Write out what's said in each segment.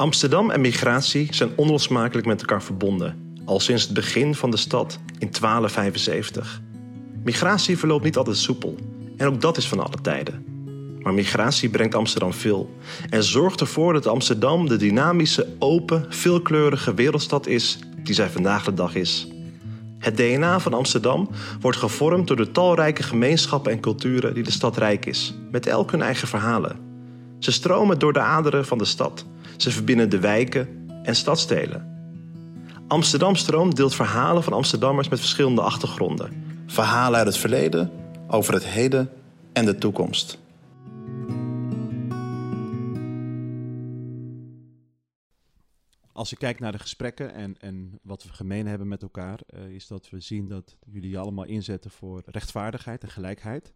Amsterdam en migratie zijn onlosmakelijk met elkaar verbonden, al sinds het begin van de stad in 1275. Migratie verloopt niet altijd soepel, en ook dat is van alle tijden. Maar migratie brengt Amsterdam veel en zorgt ervoor dat Amsterdam de dynamische, open, veelkleurige wereldstad is die zij vandaag de dag is. Het DNA van Amsterdam wordt gevormd door de talrijke gemeenschappen en culturen die de stad rijk is, met elk hun eigen verhalen. Ze stromen door de aderen van de stad. Ze verbinden de wijken en stadstelen. Amsterdam Stroom deelt verhalen van Amsterdammers met verschillende achtergronden. Verhalen uit het verleden, over het heden en de toekomst. Als je kijkt naar de gesprekken en, en wat we gemeen hebben met elkaar, uh, is dat we zien dat jullie je allemaal inzetten voor rechtvaardigheid en gelijkheid.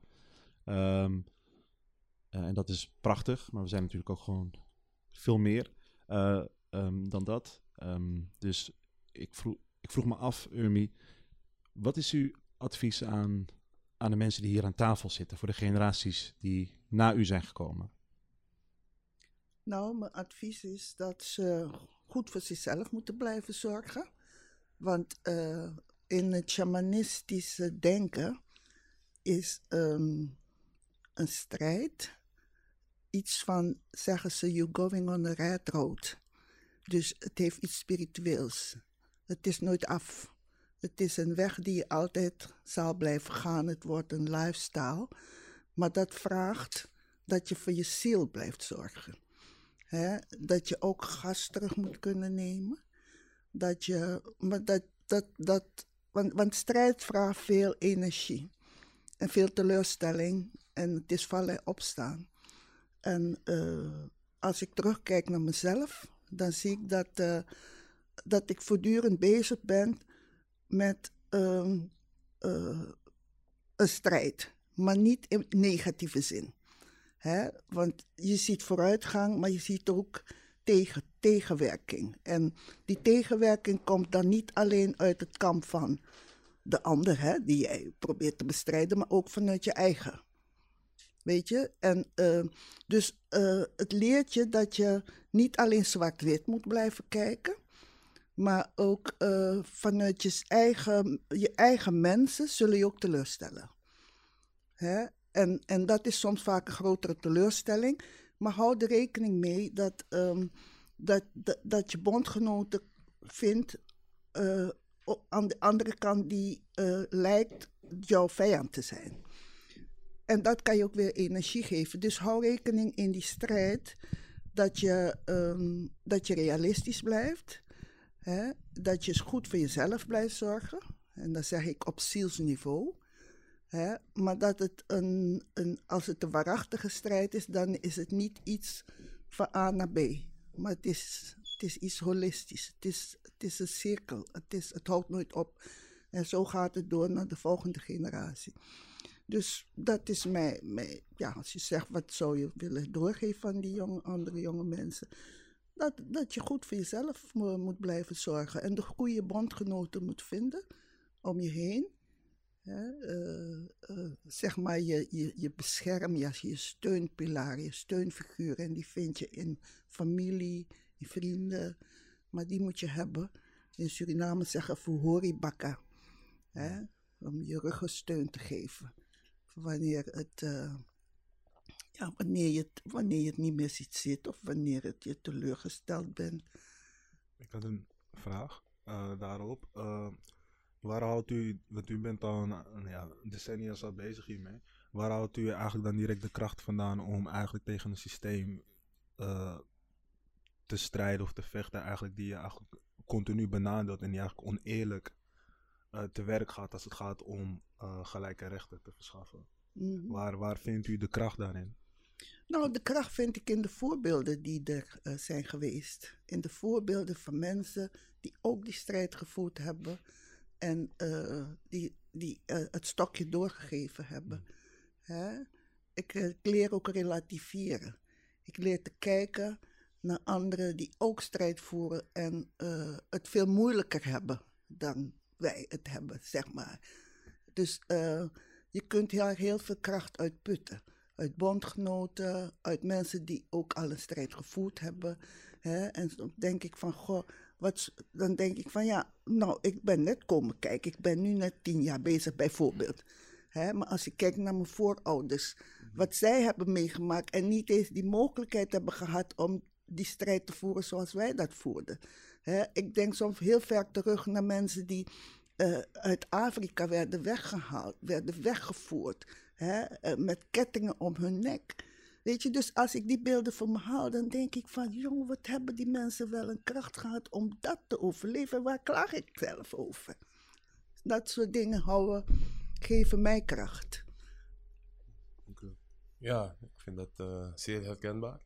Um, uh, en dat is prachtig, maar we zijn natuurlijk ook gewoon veel meer uh, um, dan dat. Um, dus ik vroeg, ik vroeg me af, Urmi, wat is uw advies aan, aan de mensen die hier aan tafel zitten, voor de generaties die na u zijn gekomen? Nou, mijn advies is dat ze goed voor zichzelf moeten blijven zorgen. Want uh, in het shamanistische denken is um, een strijd iets van, zeggen ze, you going on a red road. Dus het heeft iets spiritueels. Het is nooit af. Het is een weg die je altijd zal blijven gaan. Het wordt een lifestyle. Maar dat vraagt dat je voor je ziel blijft zorgen. Dat je ook gas terug moet kunnen nemen. Dat je, maar dat, dat, dat, want, want strijd vraagt veel energie en veel teleurstelling. En het is vallen en opstaan. En uh, als ik terugkijk naar mezelf, dan zie ik dat, uh, dat ik voortdurend bezig ben met uh, een strijd, maar niet in negatieve zin. Hè? Want je ziet vooruitgang, maar je ziet ook tegen, tegenwerking. En die tegenwerking komt dan niet alleen uit het kamp van de ander, hè, die jij probeert te bestrijden, maar ook vanuit je eigen. Weet je? En uh, dus uh, het leert je dat je niet alleen zwart-wit moet blijven kijken, maar ook uh, vanuit je eigen, je eigen mensen zullen je ook teleurstellen. Hè? En, en dat is soms vaak een grotere teleurstelling. Maar hou er rekening mee dat, um, dat, dat, dat, je bondgenoten vindt aan de andere kant die lijkt jouw vijand te zijn. En dat kan je ook weer energie geven. Dus hou rekening in die strijd dat je, um, dat je realistisch blijft. Hè? Dat je goed voor jezelf blijft zorgen. En dat zeg ik op zielsniveau. Hè? Maar dat het een, een, als het een waarachtige strijd is, dan is het niet iets van A naar B. Maar het is, het is iets holistisch. Het is, het is een cirkel. Het, is, het houdt nooit op. En zo gaat het door naar de volgende generatie. Dus dat is mij, ja, als je zegt wat zou je willen doorgeven van die andere jonge mensen. Dat, dat je goed voor jezelf moet blijven zorgen en de goede bondgenoten moet vinden om je heen. Hè, uh, uh, zeg maar je, je, je beschermjas, je steunpilaar, je steunfiguur. En die vind je in familie, in vrienden. Maar die moet je hebben. In Suriname zeggen voor Hè, om je ruggensteun te geven wanneer het, uh, ja, wanneer, je het, wanneer je het niet meer ziet zitten of wanneer het je teleurgesteld bent. Ik had een vraag uh, daarop. Uh, waar houdt u, want u bent al een, ja, decennia al bezig hiermee. Waar houdt u eigenlijk dan direct de kracht vandaan om eigenlijk tegen een systeem te strijden of te vechten eigenlijk die je eigenlijk continu benadeelt en die eigenlijk oneerlijk te werk gaat als het gaat om uh, gelijke rechten te verschaffen. Mm. Waar, waar vindt u de kracht daarin? Nou, de kracht vind ik in de voorbeelden die er uh, zijn geweest. In de voorbeelden van mensen die ook die strijd gevoerd hebben en die, die het stokje doorgegeven hebben. Mm. Hè? Ik, ik leer ook relativeren. Ik leer te kijken naar anderen die ook strijd voeren en het veel moeilijker hebben dan wij het hebben, zeg maar. Dus uh, je kunt hier heel veel kracht uitputten. Uit bondgenoten, uit mensen die ook al een strijd gevoerd hebben. Hè? En dan denk ik van, goh, wat, dan denk ik van ja, nou, ik ben net komen kijken. Ik ben nu net tien jaar bezig bijvoorbeeld. Hè? Maar als ik kijk naar mijn voorouders, wat zij hebben meegemaakt en niet eens die mogelijkheid hebben gehad om die strijd te voeren zoals wij dat voerden. Ik denk soms heel ver terug naar mensen die eh, uit Afrika werden weggehaald, werden weggevoerd, eh, met kettingen om hun nek. Weet je, dus als ik die beelden voor me haal, dan denk ik van, jongen, wat hebben die mensen wel een kracht gehad om dat te overleven? Waar klaag ik zelf over? Dat soort dingen houden, geven mij kracht. Ja, ik vind dat eh, zeer herkenbaar.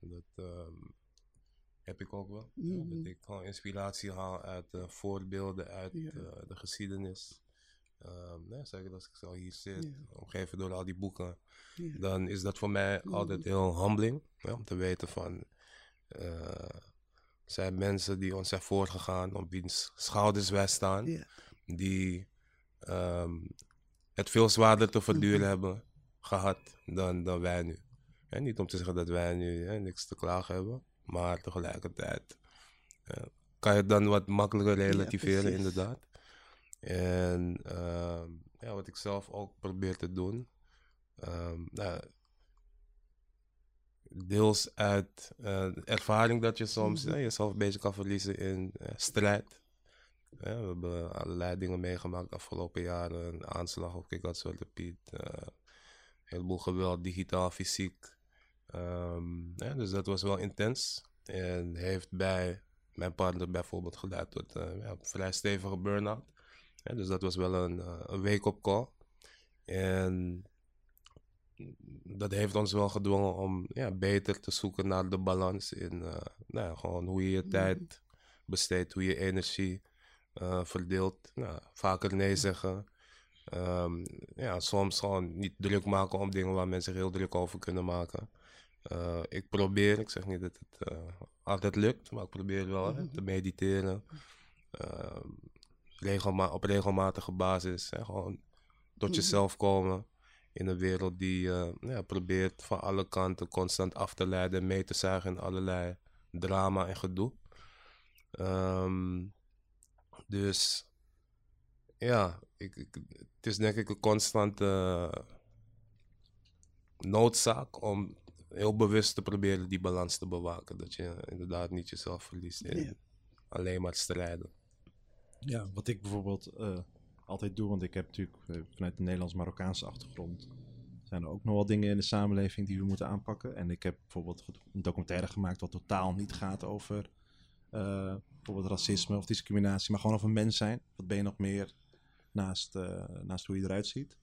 Dat ehm, heb ik ook wel. Mhm. dat ik gewoon inspiratie haal uit eh, voorbeelden uit Ja. eh, de geschiedenis. Ehm nee, zeker als ik zo hier zit, Ja. omgeven door al die boeken, Ja. dan is dat voor mij altijd heel humbling. Ja, om te weten van, er zijn mensen die ons zijn voorgegaan, op wiens schouders wij staan, die ehm, het veel zwaarder te verduren Mhm. hebben gehad dan, dan wij nu. En niet om te zeggen dat wij nu hè, niks te klagen hebben, maar tegelijkertijd eh, kan je het dan wat makkelijker relativeren, inderdaad. En ehm, ja, wat ik zelf ook probeer te doen, ehm, nou, deels uit eh, ervaring dat je soms Mhm. jezelf een beetje kan verliezen in eh, strijd. Ja, we hebben allerlei dingen meegemaakt de afgelopen jaren. Een aanslag op Kik Zwarte Piet. een heleboel geweld, digitaal, fysiek. Ehm, ja, dus dat was wel intens. En heeft bij mijn partner bijvoorbeeld geleid tot eh, ja, een vrij stevige burn-out. Ja, dus dat was wel een, eh, een wake-up call. En dat heeft ons wel gedwongen om ja, beter te zoeken naar de balans in eh, nou, ja, gewoon hoe je je tijd besteedt, hoe je energie verdeelt. Nou, vaker nee zeggen. Ehm, ja, soms gewoon niet druk maken om dingen waar mensen zich heel druk over kunnen maken. Eh, ik probeer, ik zeg niet dat het eh, altijd lukt, maar ik probeer wel hè, te mediteren. Ehm, regelma op regelmatige basis. Hè, gewoon tot jezelf komen in een wereld die eh, ja, probeert van alle kanten constant af te leiden en mee te zuigen in allerlei drama en gedoe. Ehm, dus ja, ik, ik, het is denk ik een constante eh, noodzaak om heel bewust te proberen die balans te bewaken. Dat je inderdaad niet jezelf verliest in Ja. alleen maar strijden. Ja, wat ik bijvoorbeeld eh, altijd doe, want ik heb natuurlijk eh, vanuit de Nederlands-Marokkaanse achtergrond zijn er ook nog wel dingen in de samenleving die we moeten aanpakken. En ik heb bijvoorbeeld een documentaire gemaakt wat totaal niet gaat over eh, bijvoorbeeld racisme of discriminatie, maar gewoon over mens zijn. Wat ben je nog meer naast, eh, naast hoe je eruit ziet?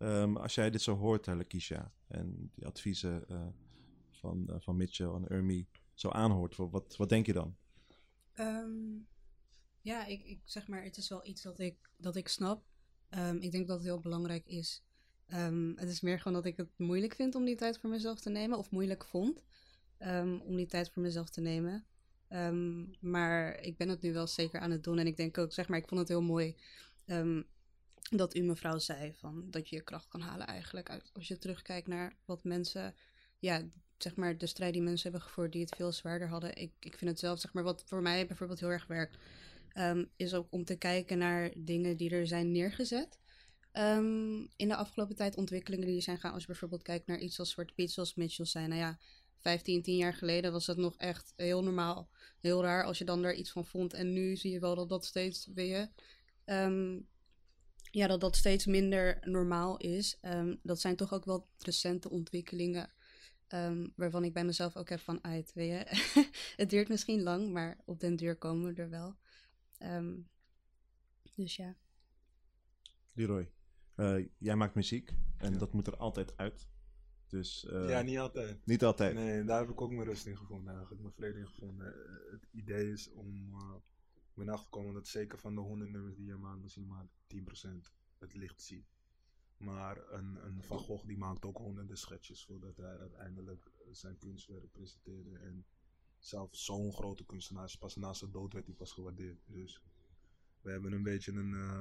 Ehm, als jij dit zo hoort, uh, Lakeisha, en die adviezen eh, van, eh, van Mitchell en Ermi zo aanhoort, wat, wat denk je dan? Ehm, ja, ik, ik zeg maar, het is wel iets dat ik, dat ik snap. Ehm, ik denk dat het heel belangrijk is. Het is meer gewoon dat ik het moeilijk vind om die tijd voor mezelf te nemen. Of moeilijk vond om die tijd voor mezelf te nemen. Maar ik ben het nu wel zeker aan het doen. En ik denk ook, zeg maar, ik vond het heel mooi dat u mevrouw zei van dat je je kracht kan halen eigenlijk. Als je terugkijkt naar wat mensen, ja, zeg maar de strijd die mensen hebben gevoerd die het veel zwaarder hadden. Ik, ik vind het zelf, zeg maar, wat voor mij bijvoorbeeld heel erg werkt, ehm, is ook om te kijken naar dingen die er zijn neergezet. Ehm, in de afgelopen tijd ontwikkelingen die er zijn gaan. Als je bijvoorbeeld kijkt naar iets als Zwarte Piet, zoals Mitchell zei. Nou ja, 15, 10 jaar geleden was dat nog echt heel normaal. Heel raar als je dan daar iets van vond. En nu zie je wel dat dat steeds weer... ehm, ja, dat dat steeds minder normaal is. Ehm, dat zijn toch ook wel recente ontwikkelingen. ehm, waarvan ik bij mezelf ook heb van uit, weet je. het duurt misschien lang, maar op den duur komen we er wel. Ehm, dus ja. Leroy, eh, jij maakt muziek en dat moet er altijd uit. Dus eh, ja, niet altijd. niet altijd. Nee, daar heb ik ook mijn rust in gevonden, eigenlijk, mijn vrede in gevonden. Eh, Het idee is om uh, ben achter te komen dat zeker van de 100 nummers die je maakt, misschien maar 10% het licht ziet. Maar een, een Van Gogh die maakt ook honderden schetsjes voordat hij uiteindelijk zijn kunstwerk presenteerde. En zelfs zo'n grote kunstenaar is pas na zijn dood werd hij pas gewaardeerd. Dus we hebben een beetje een. Uh,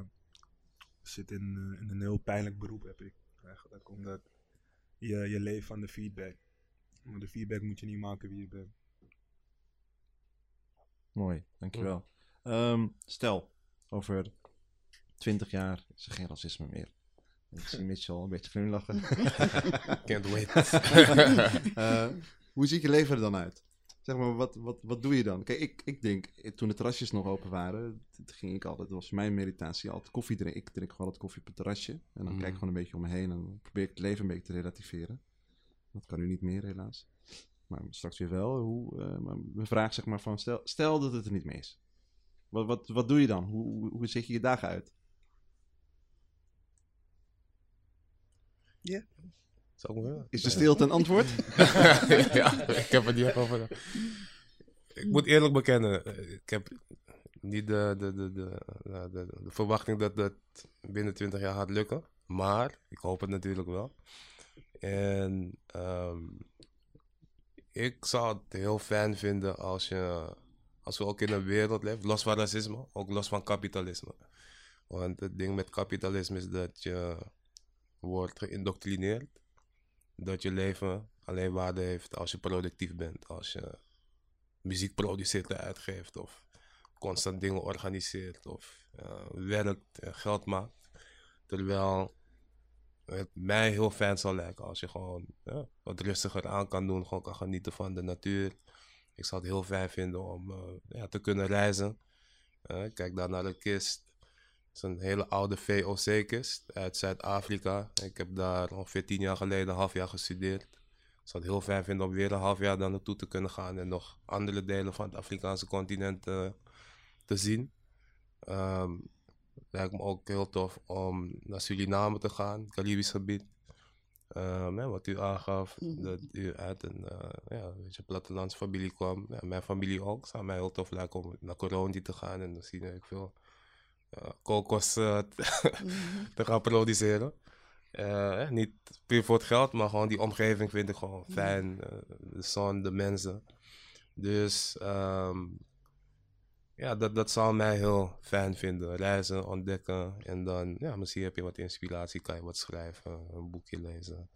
zit in, uh, in een heel pijnlijk beroep, heb ik eigenlijk. Omdat je, je leeft van de feedback. Maar de feedback moet je niet maken wie je bent. Mooi, dankjewel. Ehm stel, over 20 jaar is er geen racisme meer. Ik zie Mitchell een beetje glimlachen. Can't wait. Eh, hoe ziet je leven er dan uit? Zeg maar, wat, wat, wat doe je dan? Kijk, ik, ik denk, eh, toen de terrasjes nog open waren, ging ik altijd, dat was mijn meditatie, altijd koffie drinken. Ik drink gewoon altijd koffie op het terrasje. En dan Mhm. kijk ik gewoon een beetje om me heen en probeer ik het leven een beetje te relativeren. Dat kan nu niet meer, helaas. Maar straks weer wel. Hoe, eh, mijn vraag zeg maar van, stel, stel dat het er niet meer is. Wat, wat, wat doe je dan? Hoe, hoe, ziet je je dagen uit? Wel. Is de stilte een antwoord? ja, ik heb het niet echt over. Ik moet eerlijk bekennen, ik heb niet de, de, de, de, de, de, de verwachting dat dat binnen 20 jaar gaat lukken. Maar ik hoop het natuurlijk wel. En ehm, ik zou het heel fijn vinden als, je, als we ook in een wereld leven, los van racisme, ook los van kapitalisme. Want het ding met kapitalisme is dat je wordt geïndoctrineerd dat je leven alleen waarde heeft als je productief bent. Als je muziek produceert en uitgeeft. Of constant dingen organiseert. Of eh, werkt en geld maakt. Terwijl het mij heel fijn zou lijken als je gewoon ja, wat rustiger aan kan doen. Gewoon kan genieten van de natuur. Ik zou het heel fijn vinden om eh, ja, te kunnen reizen. Eh, kijk daar naar de kist. Het is een hele oude VOC-kist uit Zuid-Afrika. Ik heb daar ongeveer tien jaar geleden een half jaar gestudeerd. Ik zou het heel fijn vinden om weer een half jaar daar naartoe te kunnen gaan en nog andere delen van het Afrikaanse continent eh, te zien. Ehm lijkt me ook heel tof om naar Suriname te gaan, Caribisch gebied. Ehm, hè, wat u aangaf, dat u uit een uh, ja, een beetje plattelandsfamilie kwam. Ja, mijn familie ook. Het zou mij heel tof lijken om naar Corondi te gaan en dan zie ik veel uh, kokos uh, te gaan produceren. Uh, niet puur voor het geld, maar gewoon die omgeving vind ik gewoon fijn. Uh, de zon, de mensen. Dus um, ja, dat, dat zou mij heel fijn vinden. Reizen, ontdekken en dan, ja, misschien heb je wat inspiratie, kan je wat schrijven, een boekje lezen.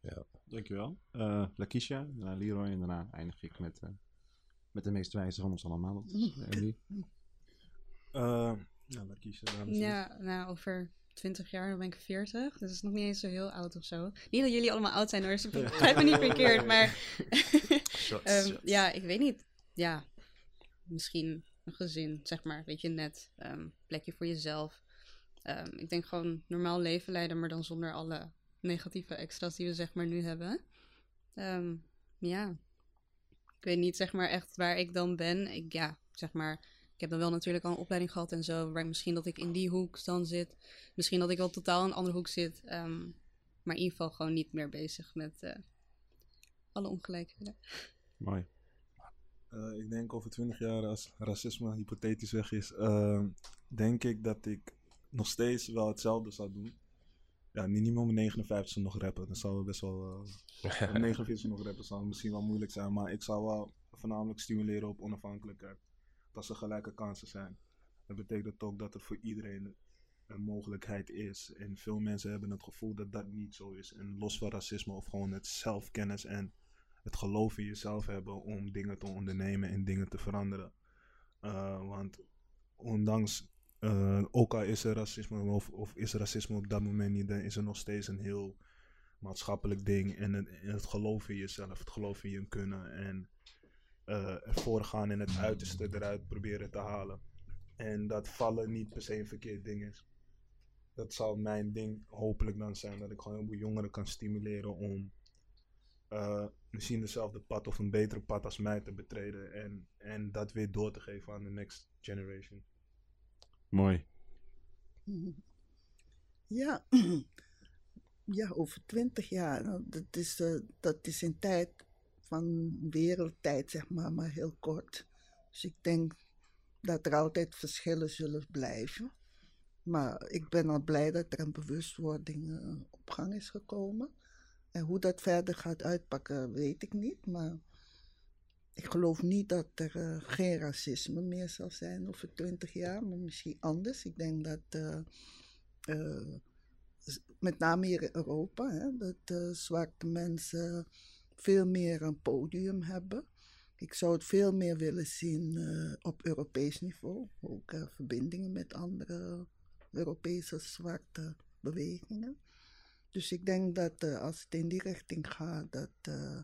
Ja. Dankjewel. Uh, Lakisha, daarna Leroy en daarna eindig ik met, uh, met de meest wijze van ons allemaal. Emily. Uh, ja, Lakisha, Ja, nou, over 20 jaar dan ben ik 40. Dus dat is nog niet eens zo heel oud of zo. Niet dat jullie allemaal oud zijn hoor, dus begrijp me niet verkeerd. Maar um, ja, ik weet niet. Ja, misschien een gezin, zeg maar. Weet je, net. Um, plekje voor jezelf. Um, ik denk gewoon normaal leven leiden, maar dan zonder alle negatieve extra's die we zeg maar nu hebben. ja. Ik weet niet zeg maar echt waar ik dan ben. Ik, ja, zeg maar... Ik heb dan wel natuurlijk al een opleiding gehad en zo. Waar misschien dat ik in die hoek dan zit. Misschien dat ik wel totaal in een andere hoek zit. Maar in ieder geval gewoon niet meer bezig met uh, alle ongelijkheden. Mooi. Uh, ik denk over twintig jaar als racisme hypothetisch weg is. Uh, denk ik dat ik nog steeds wel hetzelfde zou doen. Ja, niet, meer om 59 nog rappen. Dat zou best wel... Uh, om 49 nog rappen zou misschien wel moeilijk zijn. Maar ik zou wel voornamelijk stimuleren op onafhankelijkheid als er gelijke kansen zijn. Dat betekent ook dat er voor iedereen een mogelijkheid is. En veel mensen hebben het gevoel dat dat niet zo is. En los van racisme of gewoon het zelfkennis en het geloof in jezelf hebben om dingen te ondernemen en dingen te veranderen. Uh, want ondanks, uh, ook al is er racisme of, of is racisme op dat moment niet, dan is er nog steeds een heel maatschappelijk ding. En het, en geloof in jezelf, het geloof in je kunnen. En uh, ervoor gaan en het uiterste eruit proberen te halen. En dat vallen niet per se een verkeerd ding is. Dat zou mijn ding hopelijk dan zijn. Dat ik gewoon heel jongeren kan stimuleren om uh, misschien dezelfde pad of een betere pad als mij te betreden. En, en dat weer door te geven aan de next generation. Mooi. Ja, ja over twintig jaar. Nou, dat, is, uh, dat is een tijd van wereldtijd, zeg maar, maar heel kort. Dus ik denk dat er altijd verschillen zullen blijven. Maar ik ben al blij dat er een bewustwording uh, op gang is gekomen. En hoe dat verder gaat uitpakken, weet ik niet. Maar ik geloof niet dat er uh, geen racisme meer zal zijn over twintig jaar, maar misschien anders. Ik denk dat, uh, met name hier in Europa, hè, dat zwarte mensen veel meer een podium hebben. Ik zou het veel meer willen zien eh, op Europees niveau. Ook eh, verbindingen met andere Europese zwarte bewegingen. Dus ik denk dat eh, als het in die richting gaat, dat eh,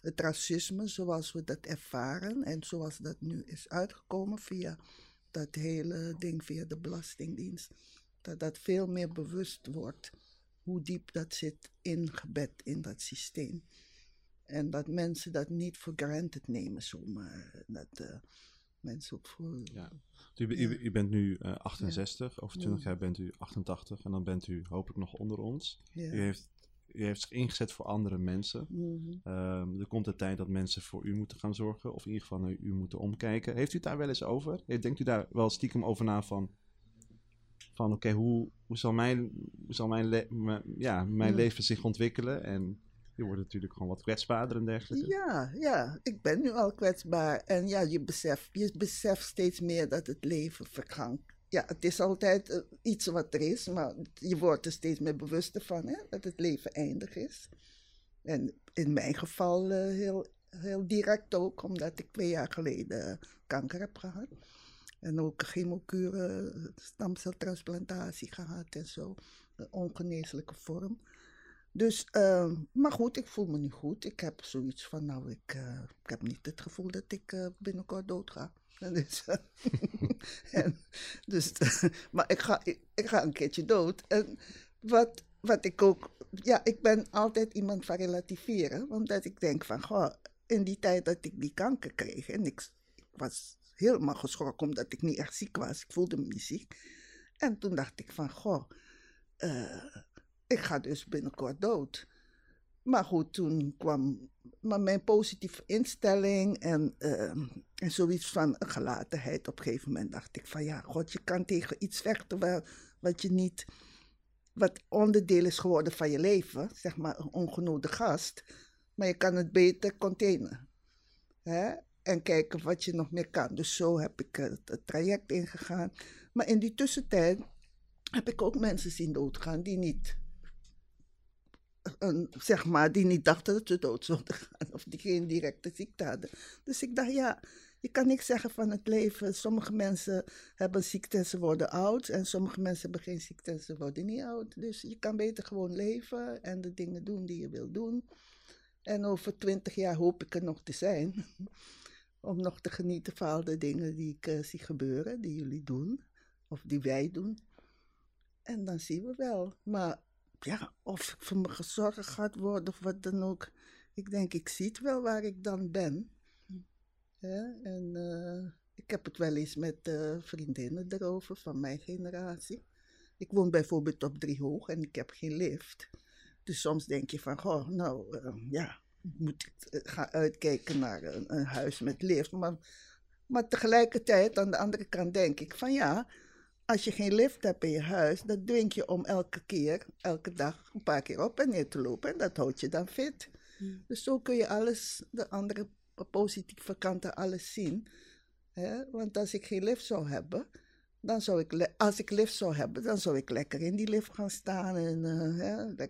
het racisme zoals we dat ervaren en zoals dat nu is uitgekomen via dat hele ding via de Belastingdienst, dat dat veel meer bewust wordt hoe diep dat zit ingebed in dat systeem. En dat mensen dat niet voor granted nemen zomaar. Dat eh, mensen ook voor... Ja. U, u, u bent nu eh, 68, over 20 Ja. jaar bent u 88 en dan bent u hopelijk nog onder ons. U, heeft, u heeft zich ingezet voor andere mensen. Mhm. Ehm, er komt een tijd dat mensen voor u moeten gaan zorgen, of in ieder geval naar u moeten omkijken. Heeft u het daar wel eens over? Eh, Denkt u daar wel stiekem over na van, van oké, hoe, hoe zal mijn, hoe zal mijn, le- mijn- ja, mijn Ja. leven zich ontwikkelen? En je wordt natuurlijk gewoon wat kwetsbaarder en dergelijke. Ja, ja, ik ben nu al kwetsbaar. En ja, je beseft, je beseft steeds meer dat het leven vergangt. Ja, het is altijd eh, iets wat er is, maar je wordt er steeds meer bewuster van, hè, dat het leven eindig is. En in mijn geval eh, heel, heel direct ook, omdat ik twee jaar geleden eh, kanker heb gehad. En ook chemokuren, stamceltransplantatie gehad en zo. Een ongeneeslijke vorm. Dus, eh, maar goed, ik voel me nu goed. Ik heb zoiets van, nou, ik, eh, ik heb niet het gevoel dat ik eh, binnenkort dood ga. Dus, en, dus, maar ik ga, ik, ga een keertje dood. En wat, wat ik ook, ja, ik ben altijd iemand van relativeren. Omdat ik denk van, goh, in die tijd dat ik die kanker kreeg, en ik, was helemaal geschrokken omdat ik niet echt ziek was. Ik voelde me niet ziek. En toen dacht ik van, goh, eh, ik ga dus binnenkort dood. Maar goed, toen kwam maar mijn positieve instelling en, ehm, en zoiets van gelatenheid. Op een gegeven moment dacht ik van ja, god, je kan tegen iets vechten wat, wat je niet, wat onderdeel is geworden van je leven, zeg maar een ongenode gast. Maar je kan het beter containen. Hè? En kijken wat je nog meer kan. Dus zo heb ik het traject ingegaan. Maar in die tussentijd heb ik ook mensen zien doodgaan die niet zeg maar, die niet dachten dat ze dood zouden gaan. Of die geen directe ziekte hadden. Dus ik dacht, ja, je kan niks zeggen van het leven. Sommige mensen hebben ziekte en ze worden oud. En sommige mensen hebben geen ziekte en ze worden niet oud. Dus je kan beter gewoon leven en de dingen doen die je wil doen. En over twintig jaar hoop ik er nog te zijn. Om nog te genieten van de dingen die ik eh, zie gebeuren, die jullie doen. Of die wij doen. En dan zien we wel. Maar ja, of voor me gezorgd gaat worden of wat dan ook. Ik denk, ik zie het wel waar ik dan ben. En eh, ik heb het wel eens met eh, vriendinnen erover van mijn generatie. Ik woon bijvoorbeeld op Driehoog en ik heb geen lift. Dus soms denk je van, goh, nou eh, ja, moet ik gaan uitkijken naar een, een huis met lift. Maar, maar tegelijkertijd, aan de andere kant denk ik van ja, als je geen lift hebt in je huis, dan dwing je om elke keer, elke dag, een paar keer op en neer te lopen. En dat houdt je dan fit. Dus zo kun je alles, de andere positieve kanten, alles zien. Want als ik geen lift zou hebben, dan zou ik, als ik lift zou hebben, dan zou ik lekker in die lift gaan staan. En, eh,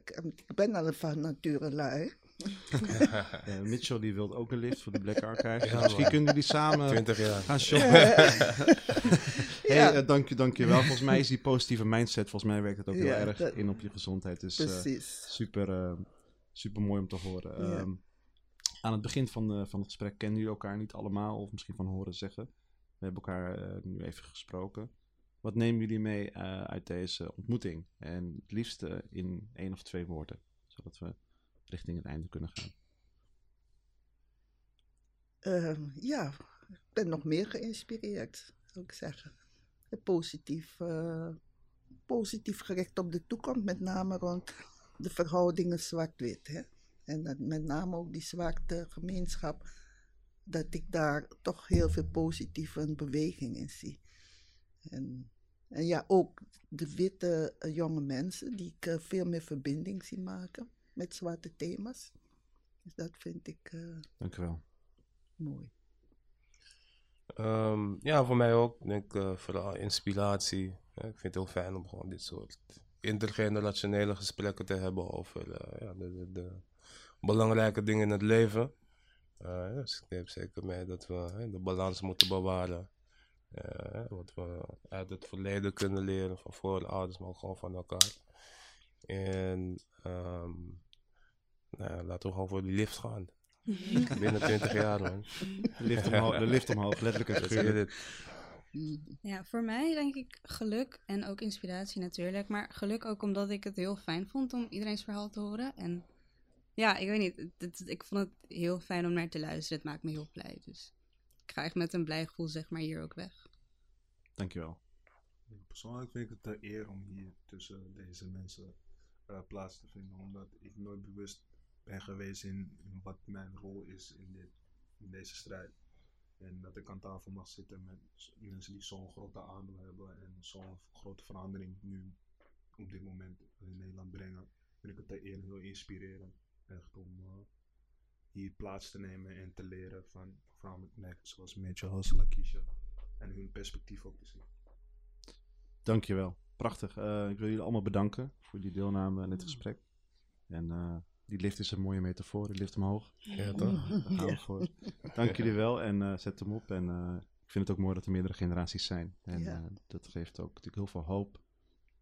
ik ben al een van nature lui. Eh, Mitchell die wil ook een lift voor de Black Archive. Ja, Misschien man. kunnen jullie samen 20 jaar. gaan shoppen. hey, Ja. eh, dank, je, dank je wel. Volgens mij is die positieve mindset, volgens mij werkt het ook heel Ja, erg dat- in op je gezondheid. Dus eh, Precies. super, eh, super mooi om te horen. Ja. Ehm, aan het begin van, de, van het gesprek kennen jullie elkaar niet allemaal, of misschien van horen zeggen. We hebben elkaar nu even gesproken. Wat nemen jullie mee eh, uit deze ontmoeting? En het liefste in één of twee woorden, zodat we richting het einde kunnen gaan. Eh, ja, ik ben nog meer geïnspireerd, zou ik zeggen. Positief, eh, positief gericht op de toekomst, met name rond de verhoudingen zwart-wit. En dat met name ook die zwarte gemeenschap, dat ik daar toch heel veel positieve beweging in zie. En, en ja, ook de witte eh, jonge mensen, die ik eh, veel meer verbinding zie maken met zwarte thema's. Dus dat vind ik eh, Dank u wel. mooi. Ehm, ja, voor mij ook. Ik denk eh, vooral inspiratie. Ja, ik vind het heel fijn om gewoon dit soort intergenerationele gesprekken te hebben over eh, ja, de, de, de belangrijke dingen in het leven. Uh, dus ik neem zeker mee dat we de balans moeten bewaren. Uh, wat we uit het verleden kunnen leren van voorouders, maar ook gewoon van elkaar. En um, nou, laten we gewoon voor die lift gaan. Binnen 20 jaar, man. De lift omhoog, de lift omhoog letterlijk en figuurlijk. Ja, voor mij denk ik geluk en ook inspiratie natuurlijk. Maar geluk ook omdat ik het heel fijn vond om iedereen's verhaal te horen. En ja, ik weet niet, het, ik vond het heel fijn om naar te luisteren. Het maakt me heel blij. Dus ik ga echt met een blij gevoel zeg maar hier ook weg. Dankjewel. Persoonlijk vind ik het een eer om hier tussen deze mensen uh, plaats te vinden. Omdat ik nooit bewust ben geweest in, wat mijn rol is in, dit, in deze strijd. En dat ik aan tafel mag zitten met mensen die zo'n grote aandeel hebben en zo'n grote verandering nu op dit moment in Nederland brengen. Vind ik het een eer heel inspirerend. Echt om uh, hier plaats te nemen en te leren van vrouwen met zoals Mitchell, Lakisha. En hun perspectief ook te zien. Dankjewel. Prachtig. Uh, ik wil jullie allemaal bedanken voor die deelname aan dit gesprek. En uh, die lift is een mooie metafoor, die lift omhoog. Ja, toch? Daar gaan we voor. Dank jullie wel en uh, zet hem op. En ik vind het ook mooi dat er meerdere generaties zijn. En ja. dat geeft ook natuurlijk heel veel hoop.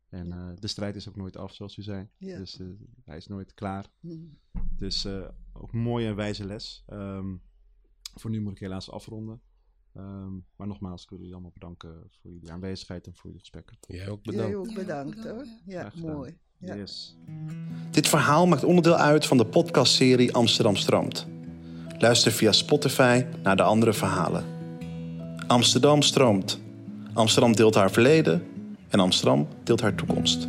En ja. de strijd is ook nooit af, zoals u zei. Ja. Dus hij is nooit klaar. Mm. Dus ook mooie en wijze les. Um, voor nu moet ik helaas afronden. Um, maar nogmaals, ik wil jullie allemaal bedanken voor jullie aanwezigheid en voor jullie gesprekken. Jij ook bedankt. Jij ook bedankt hoor. Ja, mooi. Yes. Dit verhaal maakt onderdeel uit van de podcastserie Amsterdam Stroomt. Luister via Spotify naar de andere verhalen. Amsterdam stroomt. Amsterdam deelt haar verleden en Amsterdam deelt haar toekomst.